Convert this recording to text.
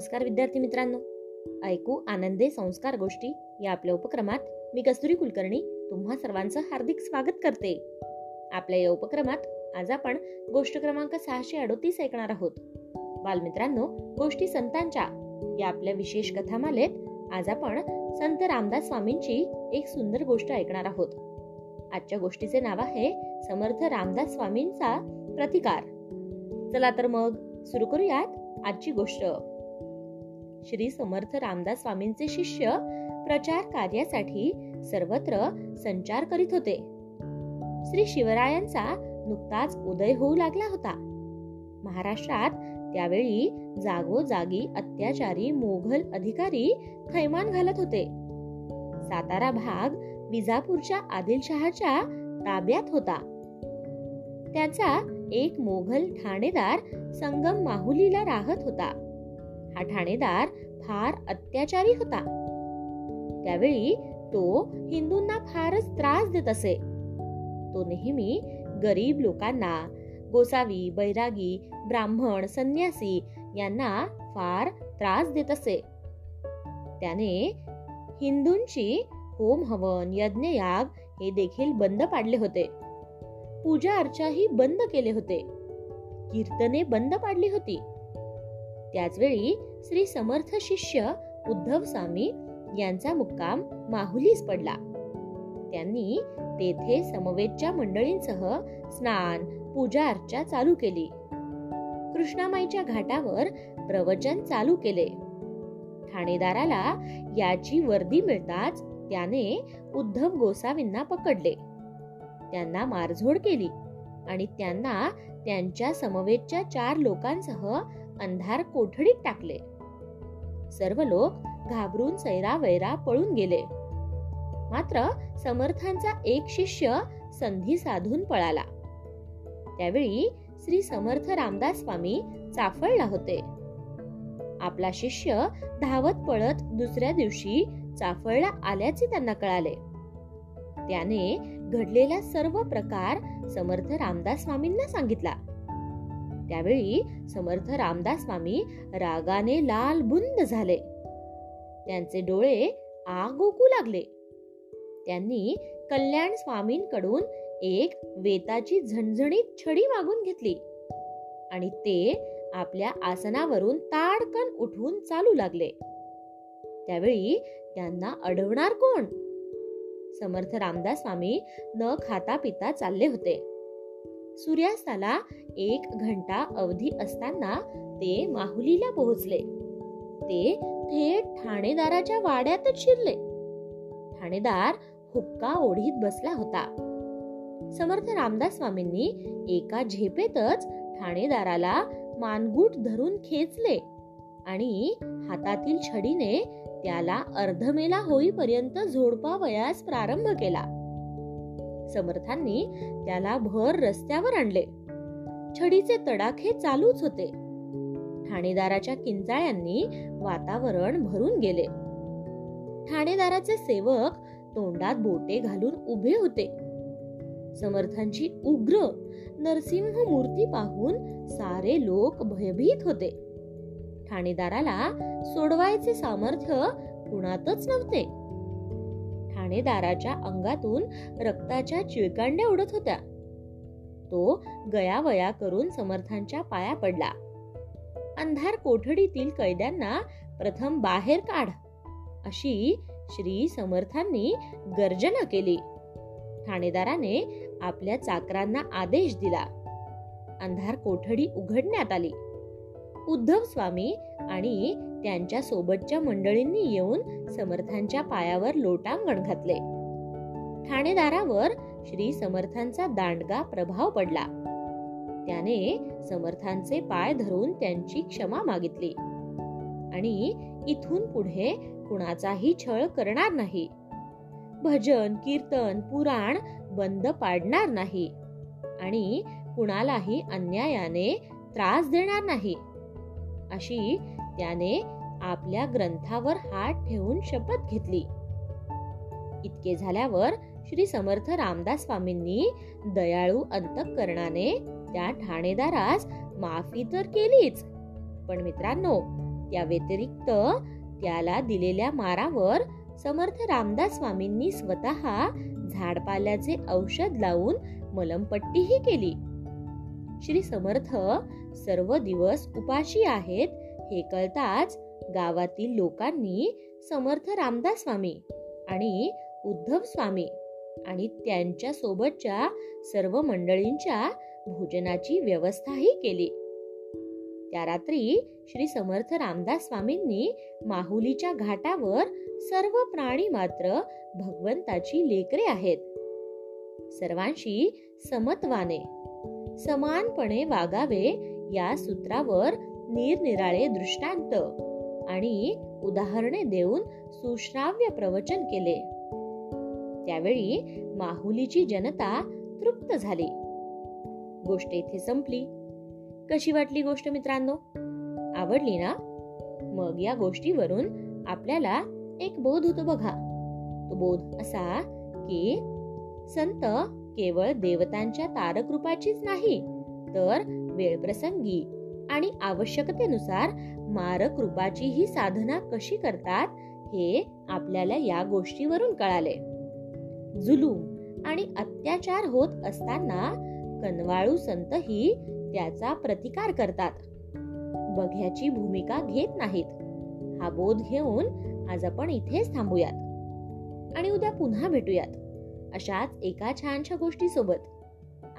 नमस्कार विद्यार्थी मित्रांनो. ऐकू आनंदे संस्कार गोष्टी या आपल्या उपक्रमात मी कस्तुरी कुलकर्णी तुम्हा सर्वांचं हार्दिक स्वागत करते. आपल्या या उपक्रमात आज आपण गोष्ट क्रमांक सहाशे अडोतीस ऐकणार आहोत. बालमित्रांनो गोष्टी संतांच्या या आपल्या विशेष कथामालेत आज आपण संत रामदास स्वामींची एक सुंदर गोष्ट ऐकणार आहोत. आजच्या गोष्टीचे नाव आहे समर्थ रामदास स्वामींचा प्रतिकार. चला तर मग सुरू करूयात आजची गोष्ट. श्री समर्थ रामदास स्वामींचे शिष्य प्रचार कार्यासाठी सर्वत्र संचार करीत होते. श्री शिवरायांचा नुकताच उदय होऊ लागला होता. महाराष्ट्रात त्यावेळी जागोजागी अत्याचारी मोघल अधिकारी थैमान घालत होते. सातारा भाग विजापूरच्या आदिलशहाच्या ताब्यात होता. त्याचा एक मोघल ठाणेदार संगम माहुलीला राहत होता. हा ठाणेदार फार अत्याचारी होता. त्यावेळी तो हिंदूंना फारच त्रास देत असे. तो नेहमी गरीब लोकांना गोसावी बैरागी ब्राह्मण संन्यासी यांना फार त्रास देत असे. त्याने हिंदूंची होम हवन यज्ञयाग हे देखील बंद पाडले होते. पूजा अर्चाही बंद केले होते. कीर्तने बंद पाडली होती. त्याचवेळी श्री समर्थ शिष्य उद्धव स्वामी यांचा मुक्काम माहुलीस पडला. त्यांनी तेथे समवेतच्या मंडळींसह स्नान पूजा अर्चा चालू केली. कृष्णामाईच्या घाटावर प्रवचन चालू केले. ठाणेदाराला याची वर्दी मिळताच त्याने उद्धव गोसावींना पकडले. त्यांना मारझोड केली आणि त्यांना त्यांच्या समवेतच्या चार लोकांसह अंधार कोठडीत टाकले. सर्व लोक घाबरून सैरा वैरा पळून गेले. मात्र समर्थांचा एक शिष्य संधी साधून पळाला. त्यावेळी श्री समर्थ रामदास स्वामी चाफळला होते. आपला शिष्य धावत पळत दुसऱ्या दिवशी चाफळला आल्याचे त्यांना कळाले. त्याने घडलेला सर्व प्रकार समर्थ रामदास स्वामींना सांगितला. त्यावेळी समर्थ रामदास स्वामी रागाने लाल बुंद झाले. त्यांचे डोळे आग ओकू लागले. त्यांनी कल्याण स्वामींकडून एक वेताची झणझणीत छडी मागून घेतली आणि ते आपल्या आसनावरून ताडकन उठून चालू लागले. त्यावेळी त्यांना अडवणार कोण? समर्थ रामदास स्वामी न खाता पिता चालले होते. सूर्यास्ताला एक घंटा अवधी असताना ते माहुलीला पोहोचले. ते थेट ठाणेदाराच्या वाड्यातच शिरले. ठाणेदार हुक्का ओढीत बसला होता. समर्थ रामदास स्वामींनी एका झेपेतच ठाणेदाराला मानगूट धरून खेचले आणि हातातील छडीने त्याला अर्धमेला होईपर्यंत झोडपावयास प्रारंभ केला. समर्थांनी त्याला भर रस्त्यावर आणले. छडीचे तडाखे चालूच होते. ठाणेदाराच्या किंचाळ्यांनी वातावरण भरून गेले. ठाणेदाराचे सेवक तोंडात बोटे घालून उभे होते. समर्थांची उग्र नरसिंह मूर्ती पाहून सारे लोक भयभीत होते. ठाणेदाराला सोडवायचे सामर्थ्य कुणातच नव्हते. ठाणेदाराच्या अंगातून रक्ताच्या चिळकांड्या उडत होत्या. तो गयावया करून समर्थांच्या पाया पडला. अंधार कोठडीतील कैद्यांना प्रथम बाहेर काढ अशी श्री समर्थांनी गर्जना केली. ठाणेदाराने आपल्या चाकरांना आदेश दिला. अंधार कोठडी उघडण्यात आली. उद्धव स्वामी आणि त्यांच्या सोबतच्या मंडळींनी येऊन समर्थांच्या पायावर लोटांगण घातले. ठाणेदारावर श्री समर्थांचा दांडगा प्रभाव पडला. त्याने समर्थांचे पाय धरून त्यांची क्षमा मागितली. आणि इथून पुढे कुणाचाही छळ करणार नाही. भजन कीर्तन पुराण बंद पाडणार नाही. आणि कुणालाही अन्यायाने त्रास देणार नाही. अशी त्याने आपल्या ग्रंथावर हात ठेवून शपथ घेतली. इतके झाल्यावर श्री समर्थ रामदास स्वामींनी दयाळू अंतकरणाने त्या ठाणेदारास माफी तर केलीच पण मित्रांनो त्या व्यतिरिक्त त्याला दिलेल्या मारावर समर्थ रामदास स्वामींनी स्वतः झाडपाल्याचे औषध लावून मलमपट्टीही केली. श्री समर्थ सर्व दिवस उपाशी आहेत हे कळताच गावातील लोकांनी समर्थ रामदास स्वामी आणि उद्धव स्वामी आणि त्यांच्या सोबतच्या सर्व मंडळींच्या भोजनाची व्यवस्थाही केली. त्या रात्री श्री समर्थ रामदास स्वामींनी माहुलीच्या घाटावर सर्व प्राणी मात्र भगवंताची लेकरे आहेत. सर्वांशी समत्वाने समानपणे वागावे या सूत्रावर निरनिराळे दृष्टांत आणि उदाहरणे देऊन सुश्राव्य प्रवचन केले. त्यावेळी माहुलीची जनता तृप्त झाली. गोष्ट इथे संपली. कशी वाटली गोष्ट मित्रांनो? आवडली ना? मग या गोष्टीवरून आपल्याला एक बोध होतो बघा. तो बोध असा की संत केवळ देवतांच्या तारक रूपाचीच नाही तर वेळप्रसंगी आणि आवश्यकतेनुसार मारक रूपाची ही साधना कशी करतात हे आपल्याला या गोष्टीवरून कळाले. जुलूम आणि अत्याचार होत असताना कनवाळू संतही त्याचा प्रतिकार करतात. बघ्याची भूमिका घेत नाहीत. हा बोध घेऊन आज आपण इथेच थांबूयात. आणि उद्या पुन्हा भेटूयात. अशाच एका छानशा गोष्टी सोबत